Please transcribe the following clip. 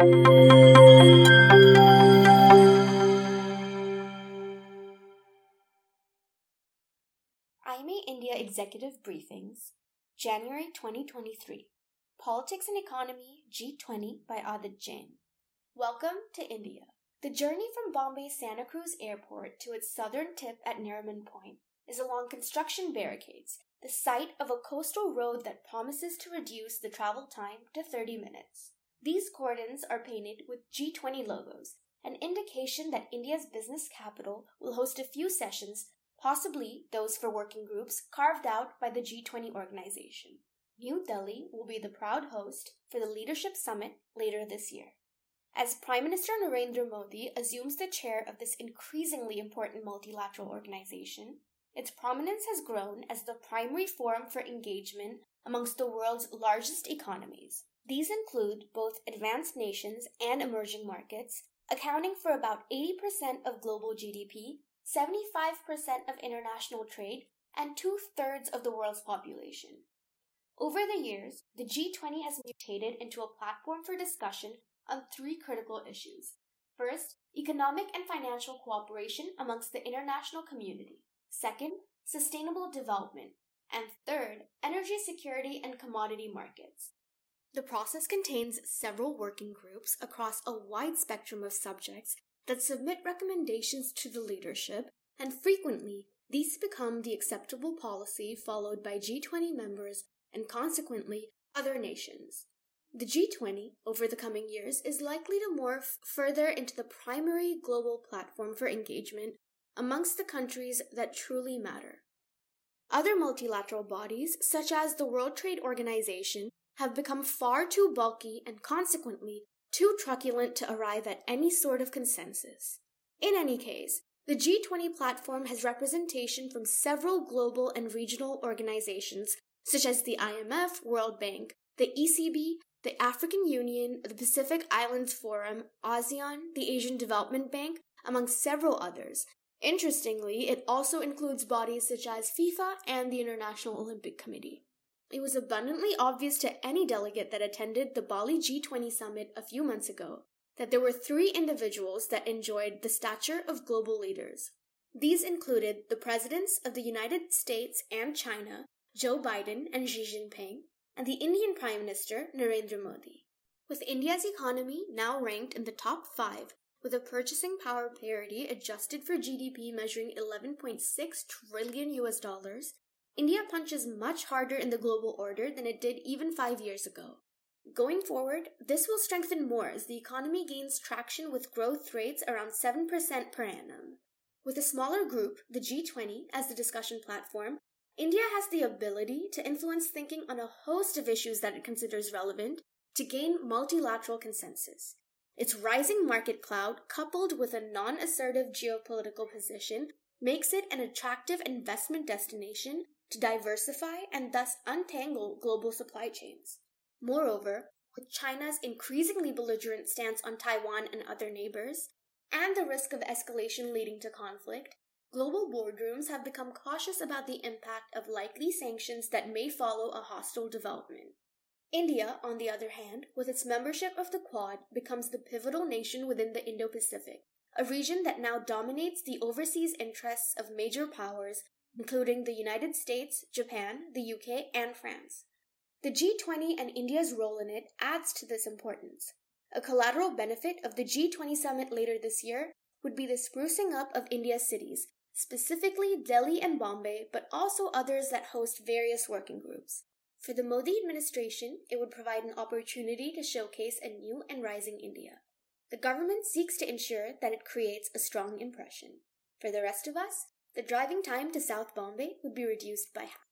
IMA India Executive Briefings, January 2023. Politics and Economy G20 by Adit Jain. Welcome to India. The journey from Bombay's Santa Cruz Airport to its southern tip at Nariman Point is along construction barricades, the site of a coastal road that promises to reduce the travel time to 30 minutes. These cordons are painted with G20 logos, an indication that India's business capital will host a few sessions, possibly those for working groups carved out by the G20 organization. New Delhi will be the proud host for the Leadership Summit later this year. As Prime Minister Narendra Modi assumes the chair of this increasingly important multilateral organization, its prominence has grown as the primary forum for engagement amongst the world's largest economies. These include both advanced nations and emerging markets, accounting for about 80% of global GDP, 75% of international trade, and two thirds of the world's population. Over the years, the G20 has mutated into a platform for discussion on three critical issues. First, economic and financial cooperation amongst the international community. Second, sustainable development. And third, energy security and commodity markets. The process contains several working groups across a wide spectrum of subjects that submit recommendations to the leadership, and frequently these become the acceptable policy followed by G20 members and consequently other nations. The G20, over the coming years, is likely to morph further into the primary global platform for engagement amongst the countries that truly matter. Other multilateral bodies, such as the World Trade Organization, have become far too bulky and consequently too truculent to arrive at any sort of consensus. In any case, the G20 platform has representation from several global and regional organizations such as the IMF, World Bank, the ECB, the African Union, the Pacific Islands Forum, ASEAN, the Asian Development Bank, among several others. Interestingly, it also includes bodies such as FIFA and the International Olympic Committee. It was abundantly obvious to any delegate that attended the Bali G20 summit a few months ago that there were three individuals that enjoyed the stature of global leaders. These included the presidents of the United States and China, Joe Biden and Xi Jinping, and the Indian Prime Minister Narendra Modi. With India's economy now ranked in the top five, with a purchasing power parity adjusted for GDP measuring 11.6 trillion US dollars, India punches much harder in the global order than it did even five years ago. Going forward, this will strengthen more as the economy gains traction with growth rates around 7% per annum. With a smaller group, the G20, as the discussion platform, India has the ability to influence thinking on a host of issues that it considers relevant to gain multilateral consensus. Its rising market cloud, coupled with a non assertive geopolitical position, makes it an attractive investment destination to diversify and thus untangle global supply chains. Moreover, with China's increasingly belligerent stance on Taiwan and other neighbors, and the risk of escalation leading to conflict, global boardrooms have become cautious about the impact of likely sanctions that may follow a hostile development. India, on the other hand, with its membership of the Quad, becomes the pivotal nation within the Indo Pacific, a region that now dominates the overseas interests of major powers including the United States, Japan, the UK, and France. The G20 and India's role in it adds to this importance. A collateral benefit of the G20 summit later this year would be the sprucing up of India's cities, specifically Delhi and Bombay, but also others that host various working groups. For the Modi administration, it would provide an opportunity to showcase a new and rising India. The government seeks to ensure that it creates a strong impression. For the rest of us, the driving time to South Bombay would be reduced by half.